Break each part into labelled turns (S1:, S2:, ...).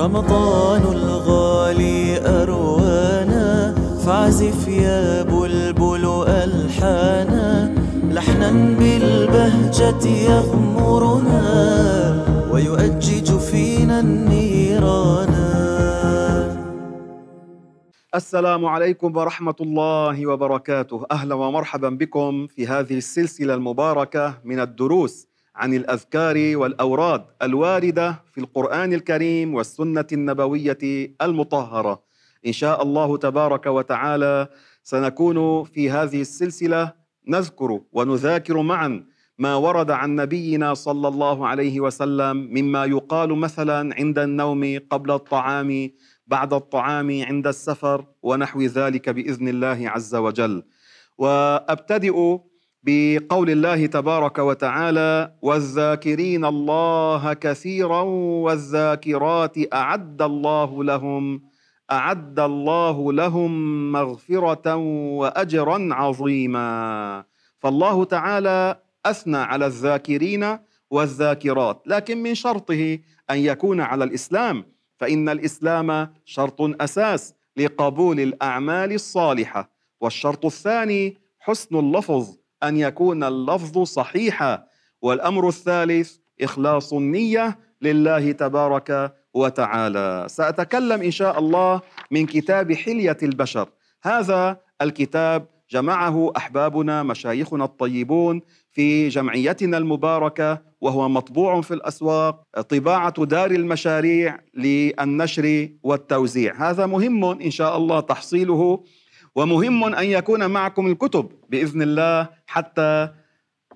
S1: رمضان الغالي أروانا فاعزف يا بلبل ألحانا. لحنا بالبهجة يغمرنا ويؤجج فينا النيران.
S2: السلام عليكم ورحمة الله وبركاته. أهلا ومرحبا بكم في هذه السلسلة المباركة من الدروس. عن الأذكار والأوراد الواردة في القرآن الكريم والسنة النبوية المطهرة. إن شاء الله تبارك وتعالى سنكون في هذه السلسلة. نذكر ونذاكر معا ما ورد عن نبينا صلى الله عليه وسلم مما يقال مثلا عند النوم قبل الطعام بعد الطعام عند السفر ونحو ذلك بإذن الله عز وجل. وأبتدئ بقول الله تبارك وتعالى والذاكرين الله كثيرا والذاكرات أعد الله لهم أعد الله لهم مغفرة واجرا عظيما. فالله تعالى أثنى على الذاكرين والذاكرات لكن من شرطه أن يكون على الإسلام فإن الإسلام شرط أساس لقبول الأعمال الصالحة والشرط الثاني حسن اللفظ أن يكون اللفظ صحيحا. والأمر الثالث إخلاص النية لله تبارك وتعالى. سأتكلم إن شاء الله من كتاب حلية البشر. هذا الكتاب جمعه أحبابنا مشايخنا الطيبون في جمعيتنا المباركة وهو مطبوع في الأسواق طباعة دار المشاريع للنشر والتوزيع. هذا مهم إن شاء الله تحصيله ومهم أن يكون معكم الكتب بإذن الله حتى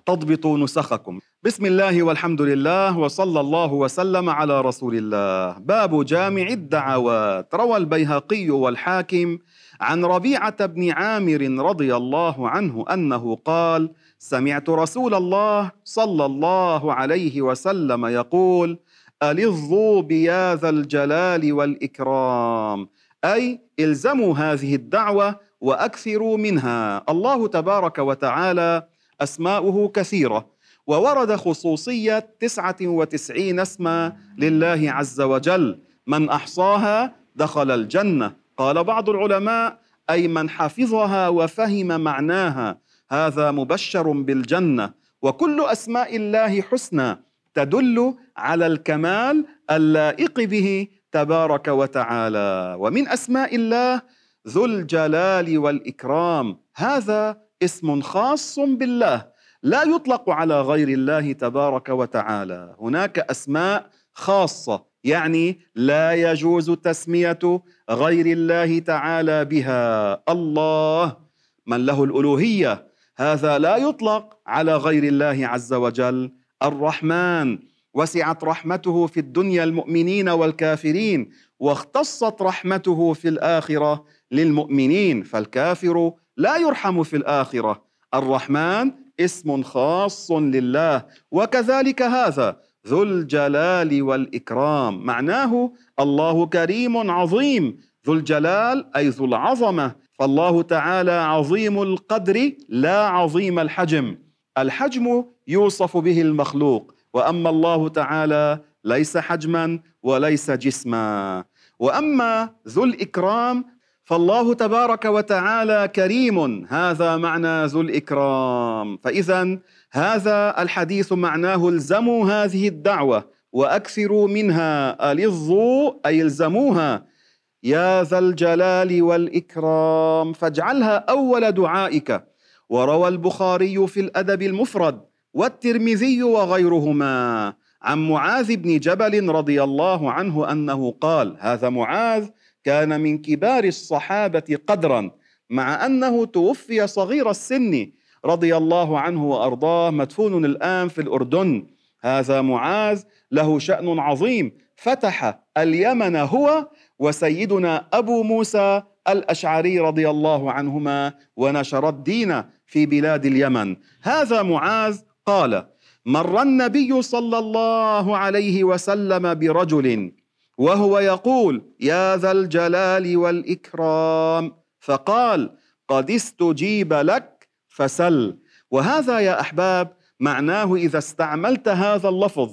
S2: تضبطوا نسخكم. بسم الله والحمد لله وصلى الله وسلم على رسول الله. باب جامع الدعوات. روى البيهقي والحاكم عن ربيعة بن عامر رضي الله عنه أنه قال سمعت رسول الله صلى الله عليه وسلم يقول ألظوا بيا ذا الجلال والإكرام. أي إلزموا هذه الدعوة وأكثروا منها. الله تبارك وتعالى أسماؤه كثيرة. وورد خصوصية تسعة وتسعين اسما لله عز وجل. من أحصاها دخل الجنة. قال بعض العلماء أي من حفظها وفهم معناها هذا مبشر بالجنة. وكل أسماء الله حسنى تدل على الكمال اللائق به تبارك وتعالى. ومن أسماء الله ذو الجلال والإكرام. هذا اسم خاص بالله. لا يطلق على غير الله تبارك وتعالى. هناك أسماء خاصة يعني لا يجوز تسمية غير الله تعالى بها. الله من له الألوهية. هذا لا يطلق على غير الله عز وجل. الرحمن وسعت رحمته في الدنيا المؤمنين والكافرين واختصت رحمته في الآخرة للمؤمنين فالكافر لا يرحم في الآخرة. الرحمن اسم خاص لله وكذلك هذا ذو الجلال والإكرام. معناه الله كريم عظيم. ذو الجلال أي ذو العظمة. فالله تعالى عظيم القدر لا عظيم الحجم. الحجم يوصف به المخلوق. وأما الله تعالى ليس حجما وليس جسما. وأما ذو الإكرام فالله تبارك وتعالى كريم. هذا معنى ذو الإكرام. فاذا هذا الحديث معناه الزموا هذه الدعوة وأكثروا منها. ألظوا أي الزموها. يا ذا الجلال والإكرام فاجعلها أول دعائك. وروى البخاري في الأدب المفرد والترمذي وغيرهما عن معاذ بن جبل رضي الله عنه أنه قال هذا معاذ كان من كبار الصحابة قدرا مع أنه توفي صغير السن رضي الله عنه وأرضاه مدفون الآن في الأردن. هذا معاذ له شأن عظيم فتح اليمن هو وسيدنا أبو موسى الأشعري رضي الله عنهما ونشر الدين في بلاد اليمن. هذا معاذ قال مر النبي صلى الله عليه وسلم برجل وهو يقول يا ذا الجلال والإكرام فقال قد استجيب لك فسل وهذا يا أحباب معناه إذا استعملت هذا اللفظ.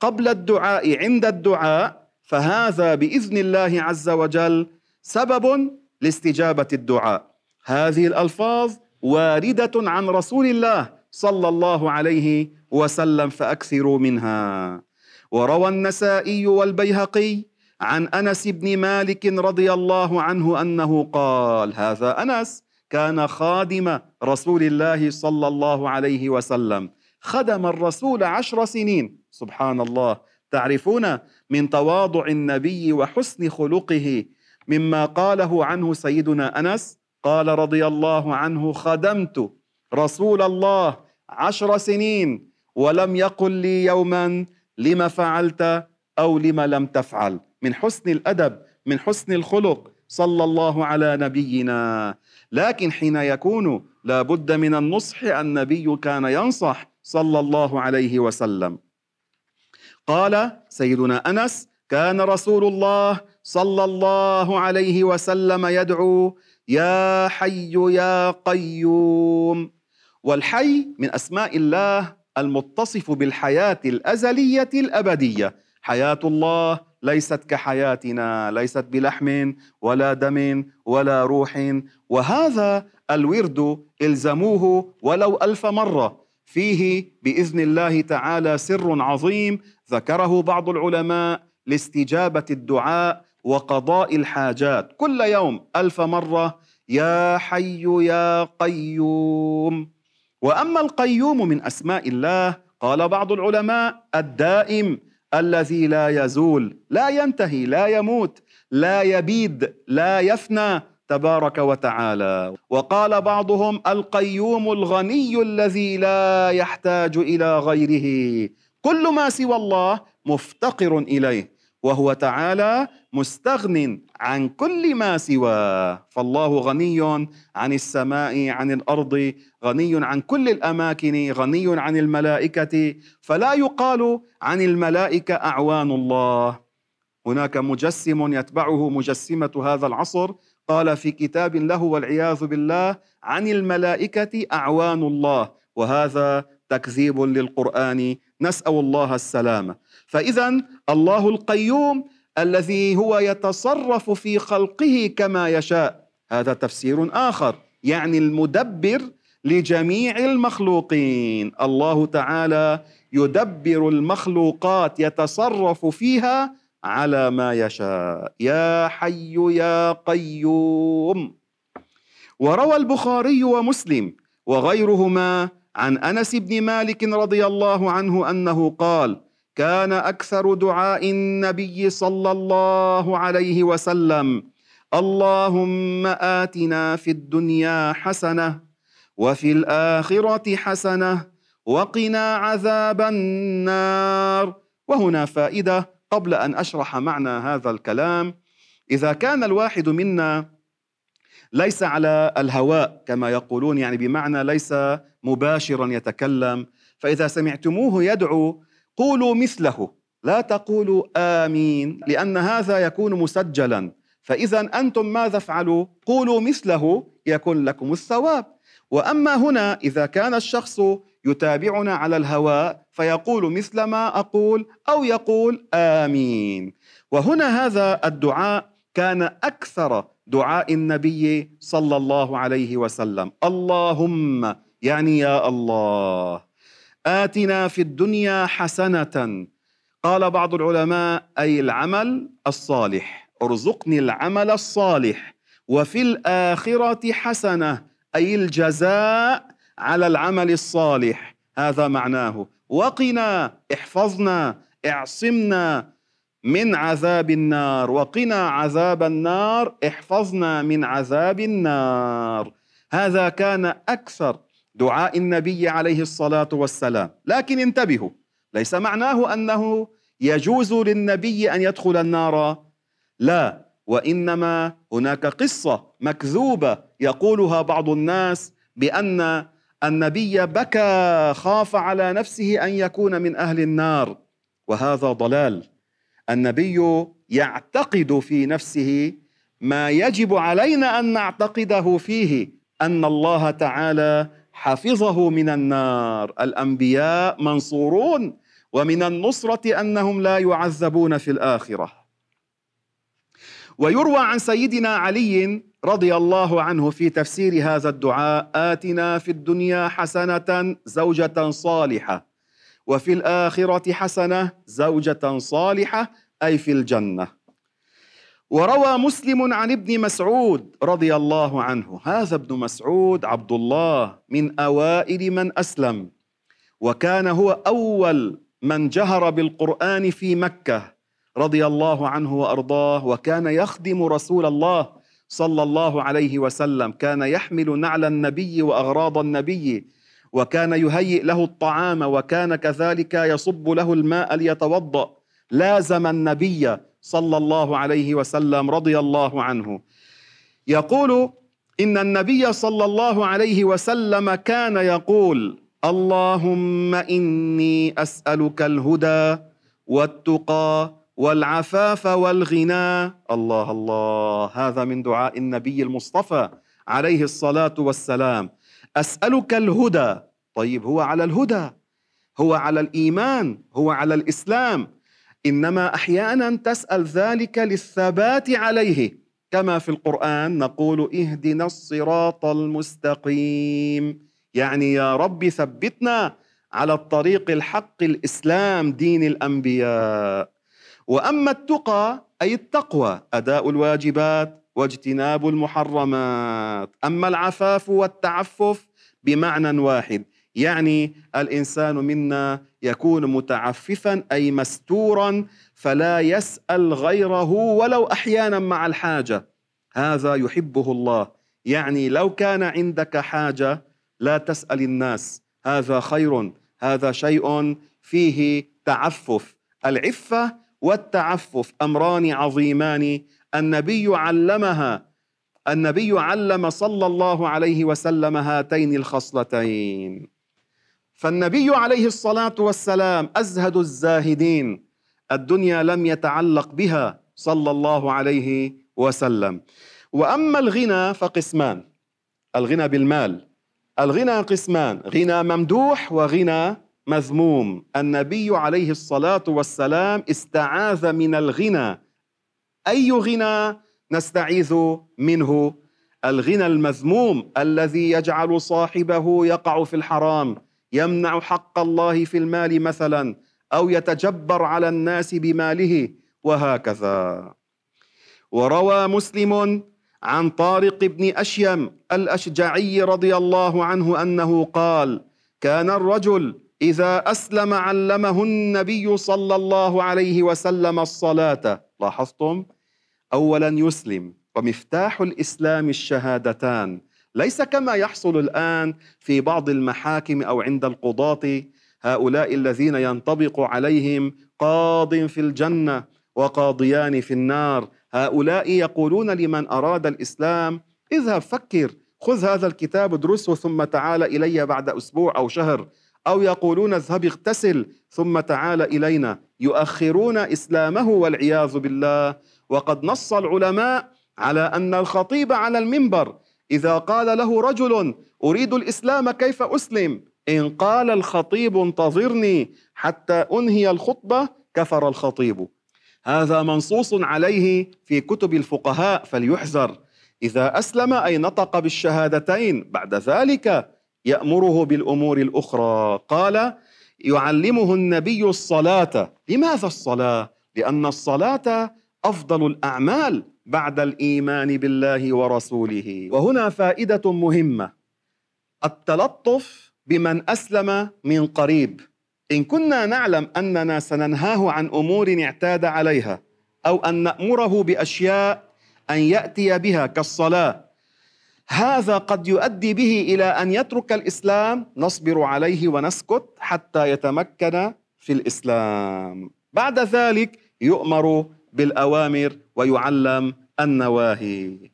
S2: قبل الدعاء عند الدعاء فهذا بإذن الله عز وجل سبب لاستجابة الدعاء. هذه الألفاظ واردة عن رسول الله صلى الله عليه وسلم فأكثروا منها. وروى النسائي والبيهقي عن أنس بن مالك رضي الله عنه أنه قال هذا أنس كان خادم رسول الله صلى الله عليه وسلم. خدم الرسول عشر سنين. سبحان الله. تعرفون من تواضع النبي وحسن خلقه مما قاله عنه سيدنا أنس؟ قال رضي الله عنه خدمت رسول الله عشر سنين ولم يقل لي يوما لم فعلت أو لم لم تفعل. من حسن الأدب من حسن الخلق صلى الله على نبينا. لكن حين يكون لابد من النصح النبي كان ينصح صلى الله عليه وسلم. قال سيدنا أنس كان رسول الله صلى الله عليه وسلم يدعو يا حي يا قيوم والحي من أسماء الله المتصف بالحياة الأزلية الأبدية. حياة الله ليست كحياتنا ليست بلحم ولا دم ولا روح. وهذا الورد إلزموه ولو ألف مرة. فيه بإذن الله تعالى سر عظيم ذكره بعض العلماء لاستجابة الدعاء وقضاء الحاجات. كل يوم ألف مرة. يا حي يا قيوم. وأما القيوم من أسماء الله قال بعض العلماء الدائم الذي لا يزول لا ينتهي لا يموت لا يبيد لا يفنى تبارك وتعالى. وقال بعضهم القيوم الغني الذي لا يحتاج إلى غيره كل ما سوى الله مفتقر إليه. وهو تعالى مستغن عن كل ما سواه. فالله غني عن السماء عن الأرض غني عن كل الأماكن غني عن الملائكة. فلا يقال عن الملائكة أعوان الله. هناك مجسم يتبعه مجسمة هذا العصر. قال في كتاب له والعياذ بالله عن الملائكة أعوان الله. وهذا تكذيب للقرآن. نسأل الله السلامة. فاذا الله القيوم الذي هو يتصرف في خلقه كما يشاء. هذا تفسير آخر يعني المدبر لجميع المخلوقين. الله تعالى يدبر المخلوقات يتصرف فيها على ما يشاء. يا حي يا قيوم. وروى البخاري ومسلم وغيرهما عن أنس بن مالك رضي الله عنه أنه قال كان أكثر دعاء النبي صلى الله عليه وسلم. اللهم آتنا في الدنيا حسنة وفي الآخرة حسنة وقنا عذاب النار. وهنا فائدة قبل أن أشرح معنى هذا الكلام. إذا كان الواحد منا ليس على الهواء كما يقولون يعني بمعنى ليس مباشرا يتكلم فإذا سمعتموه يدعو قولوا مثله. لا تقولوا آمين لأن هذا يكون مسجلا. فاذا أنتم ماذا افعلوا قولوا مثله يكون لكم الثواب. وأما هنا إذا كان الشخص يتابعنا على الهواء فيقول مثل ما أقول أو يقول آمين. وهنا هذا الدعاء كان أكثر دعاء النبي صلى الله عليه وسلم. اللهم يعني يا الله. آتنا في الدنيا حسنة. قال بعض العلماء أي العمل الصالح. ارزقني العمل الصالح. وفي الآخرة حسنة. أي الجزاء على العمل الصالح. هذا معناه. وقنا احفظنا اعصمنا من عذاب النار. وقنا عذاب النار احفظنا من عذاب النار. هذا كان أكثر دعاء النبي عليه الصلاة والسلام. لكن انتبهوا ليس معناه أنه يجوز للنبي أن يدخل النار. لا وإنما هناك قصة مكذوبة يقولها بعض الناس بأن النبي بكى خاف على نفسه أن يكون من أهل النار. وهذا ضلال. النبي يعتقد في نفسه ما يجب علينا أن نعتقده فيه أن الله تعالى حفظه من النار. الأنبياء منصورون ومن النصرة أنهم لا يعذبون في الآخرة. ويروى عن سيدنا علي رضي الله عنه في تفسير هذا الدعاء آتنا في الدنيا حسنة زوجة صالحة وفي الآخرة حسنة زوجة صالحة أي في الجنة. وروى مسلم عن ابن مسعود رضي الله عنه هذا ابن مسعود عبد الله من أوائل من أسلم وكان هو أول من جهر بالقرآن في مكة رضي الله عنه وأرضاه وكان يخدم رسول الله صلى الله عليه وسلم كان يحمل نعل النبي وأغراض النبي وكان يهيئ له الطعام وكان كذلك يصب له الماء ليتوضأ لازم النبي صلى الله عليه وسلم رضي الله عنه. يقول إن النبي صلى الله عليه وسلم كان يقول اللهم إني أسألك الهدى والتقى والعفاف والغنى. الله الله. هذا من دعاء النبي المصطفى عليه الصلاة والسلام. أسألك الهدى. طيب هو على الهدى. هو على الإيمان. هو على الإسلام. إنما أحيانا تسأل ذلك للثبات عليه. كما في القرآن نقول اهدنا الصراط المستقيم. يعني يا رب ثبتنا على الطريق الحق الإسلام دين الأنبياء. وأما التقى أي التقوى أداء الواجبات واجتناب المحرمات. أما العفاف والتعفف بمعنى واحد يعني الإنسان منا يكون متعففا أي مستورا فلا يسأل غيره ولو أحيانا مع الحاجة. هذا يحبه الله. يعني لو كان عندك حاجة لا تسأل الناس. هذا خير. هذا شيء فيه تعفف. العفة والتعفف أمران عظيمان. النبي علمها النبي علم صلى الله عليه وسلم هاتين الخصلتين. فالنبي عليه الصلاة والسلام أزهد الزاهدين. الدنيا لم يتعلق بها صلى الله عليه وسلم. وأما الغنى فقسمان. الغنى بالمال. الغنى قسمان. غنى ممدوح وغنى مذموم. النبي عليه الصلاة والسلام استعاذ من الغنى. أي غنى نستعيذ منه؟ الغنى المذموم الذي يجعل صاحبه يقع في الحرام. يمنع حق الله في المال مثلا أو يتجبر على الناس بماله وهكذا. وروى مسلم عن طارق بن أشيم الأشجعي رضي الله عنه أنه قال كان الرجل إذا أسلم علمه النبي صلى الله عليه وسلم الصلاة. لاحظتم؟ اولا يسلم ومفتاح الإسلام الشهادتان. ليس كما يحصل الآن في بعض المحاكم أو عند القضاة هؤلاء الذين ينطبق عليهم قاض في الجنة وقاضيان في النار. هؤلاء يقولون لمن أراد الإسلام اذهب فكر خذ هذا الكتاب ادرسه ثم تعال إلي بعد أسبوع أو شهر. أو يقولون اذهب اغتسل ثم تعال إلينا. يؤخرون إسلامه والعياذ بالله. وقد نص العلماء على أن الخطيب على المنبر إذا قال له رجل أريد الإسلام كيف أسلم؟ إن قال الخطيب انتظرني حتى أنهي الخطبة. كفر الخطيب. هذا منصوص عليه في كتب الفقهاء فليحذر. إذا أسلم أي نطق بالشهادتين بعد ذلك يأمره بالأمور الأخرى. قال يعلمه النبي الصلاة. لماذا الصلاة؟ لأن الصلاة أفضل الأعمال بعد الإيمان بالله ورسوله. وهنا فائدة مهمة. التلطف بمن أسلم من قريب. إن كنا نعلم أننا سننهاه عن أمور اعتاد عليها أو أن نأمره بأشياء أن يأتي بها كالصلاة. هذا قد يؤدي به إلى أن يترك الإسلام نصبر عليه ونسكت حتى يتمكن في الإسلام. بعد ذلك يؤمر بالأوامر ويعلم النواهي.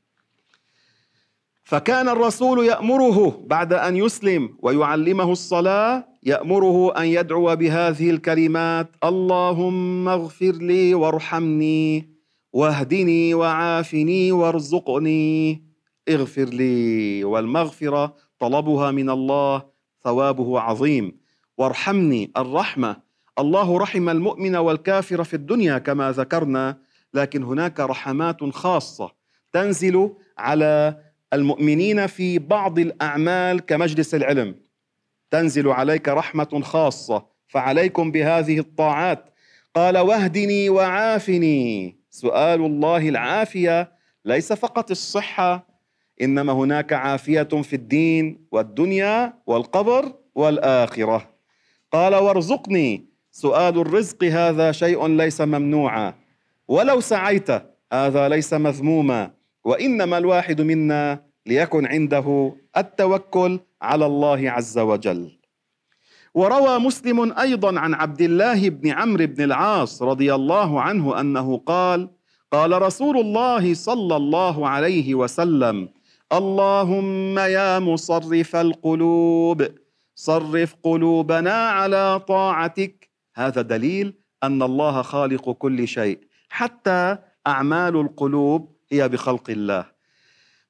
S2: فكان الرسول يأمره بعد أن يسلم ويعلمه الصلاة يأمره أن يدعو بهذه الكلمات اللهم اغفر لي وارحمني واهدني وعافني وارزقني اغفر لي. والمغفرة طلبها من الله ثوابه عظيم. وارحمني الرحمة الله رحم المؤمن والكافر في الدنيا كما ذكرنا لكن هناك رحمات خاصة تنزل على المؤمنين في بعض الأعمال كمجلس العلم. تنزل عليك رحمة خاصة فعليكم بهذه الطاعات. قال واهدني وعافني. سؤال الله العافية ليس فقط الصحة إنما هناك عافية في الدين والدنيا والقبر والآخرة. قال وارزقني. سؤال الرزق هذا شيء ليس ممنوعا. ولو سعيت هذا ليس مذموما. وإنما الواحد منا ليكن عنده التوكل على الله عز وجل. وروى مسلم أيضا عن عبد الله بن عمرو بن العاص رضي الله عنه أنه قال قال رسول الله صلى الله عليه وسلم اللهم يا مصرف القلوب صرف قلوبنا على طاعتك هذا دليل أن الله خالق كل شيء. حتى أعمال القلوب هي بخلق الله.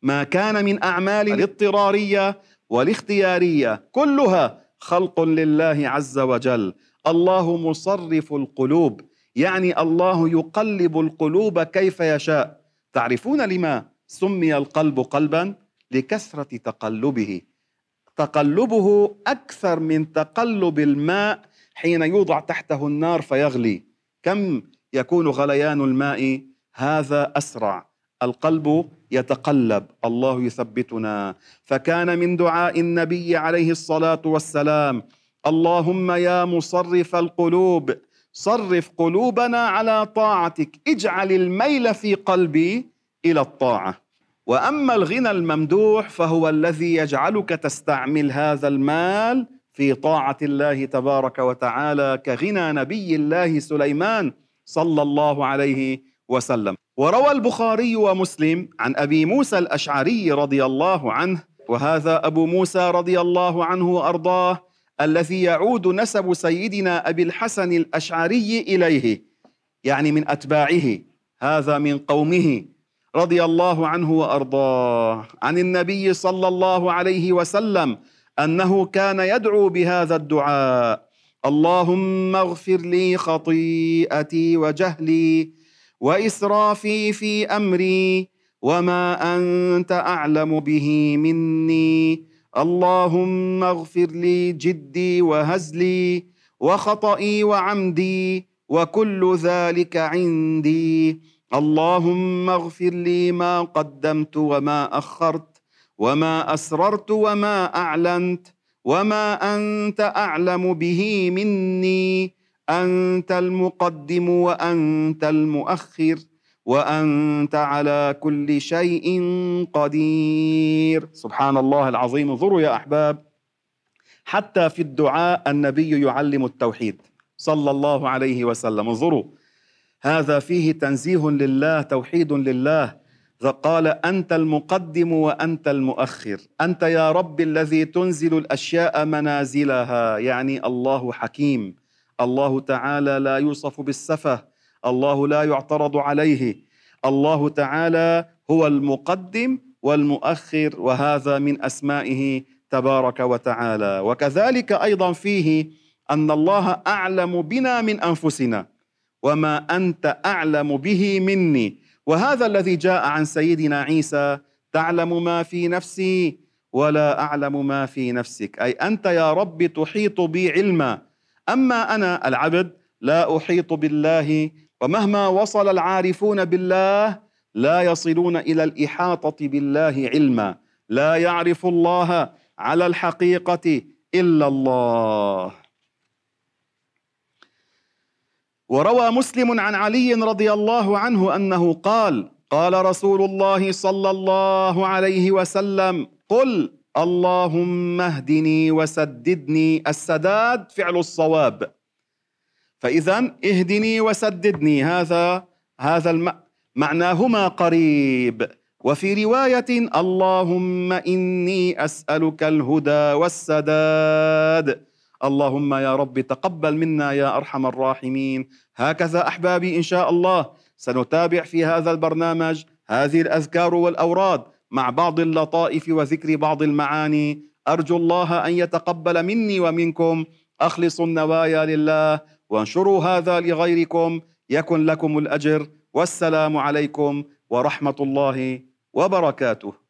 S2: ما كان من أعمال الاضطرارية والاختيارية كلها خلق لله عز وجل. الله مصرف القلوب يعني الله يقلب القلوب كيف يشاء. تعرفون لما سمي القلب قلبا؟ لكثرة تقلبه. تقلبه أكثر من تقلب الماء حين يوضع تحته النار فيغلي. كم يكون غليان الماء؟ هذا أسرع. القلب يتقلب الله يثبتنا. فكان من دعاء النبي عليه الصلاة والسلام اللهم يا مصرف القلوب صرف قلوبنا على طاعتك. اجعل الميل في قلبي إلى الطاعة. وأما الغنى الممدوح فهو الذي يجعلك تستعمل هذا المال في طاعة الله تبارك وتعالى كغنى نبي الله سليمان صلى الله عليه وسلم. وروى البخاري ومسلم عن أبي موسى الأشعري رضي الله عنه وهذا أبو موسى رضي الله عنه وأرضاه الذي يعود نسب سيدنا أبي الحسن الأشعري إليه يعني من أتباعه هذا من قومه رضي الله عنه وأرضاه. عن النبي صلى الله عليه وسلم أنه كان يدعو بهذا الدعاء. اللهم اغفر لي خطيئتي وجهلي وإسرافي في أمري وما أنت أعلم به مني. اللهم اغفر لي جدي وهزلي وخطئي وعمدي وكل ذلك عندي. اللهم اغفر لي ما قدمت وما أخرت وما اسررت وما اعلنت وما انت اعلم به مني انت المقدم وانت المؤخر وانت على كل شيء قدير. سبحان الله العظيم. انظروا يا أحباب حتى في الدعاء النبي يعلم التوحيد صلى الله عليه وسلم. انظروا هذا فيه تنزيه لله توحيد لله. قال أنت المقدم وأنت المؤخر أنت يا رب الذي تنزل الأشياء منازلها يعني الله حكيم. الله تعالى لا يوصف بالسفه الله لا يعترض عليه. الله تعالى هو المقدم والمؤخر وهذا من أسمائه تبارك وتعالى. وكذلك أيضا فيه أن الله أعلم بنا من أنفسنا وما أنت أعلم به مني. وهذا الذي جاء عن سيدنا عيسى تعلم ما في نفسي ولا أعلم ما في نفسك. أي أنت يا رب تحيط بي علما. أما أنا العبد لا أحيط بالله ومهما وصل العارفون بالله لا يصلون إلى الإحاطة بالله علما. لا يعرف الله على الحقيقة إلا الله. وروى مسلم عن علي رضي الله عنه أنه قال قال رسول الله صلى الله عليه وسلم قل اللهم اهدني وسددني السداد فعل الصواب. فإذا اهدني وسددني هذا هذا الم... معناهما قريب. وفي رواية اللهم إني أسألك الهدى والسداد. اللهم يا رب تقبل منا يا أرحم الراحمين. هكذا أحبابي إن شاء الله سنتابع في هذا البرنامج هذه الأذكار والأوراد مع بعض اللطائف وذكر بعض المعاني. أرجو الله أن يتقبل مني ومنكم. أخلصوا النوايا لله وانشروا هذا لغيركم. يكن لكم الأجر. والسلام عليكم ورحمة الله وبركاته.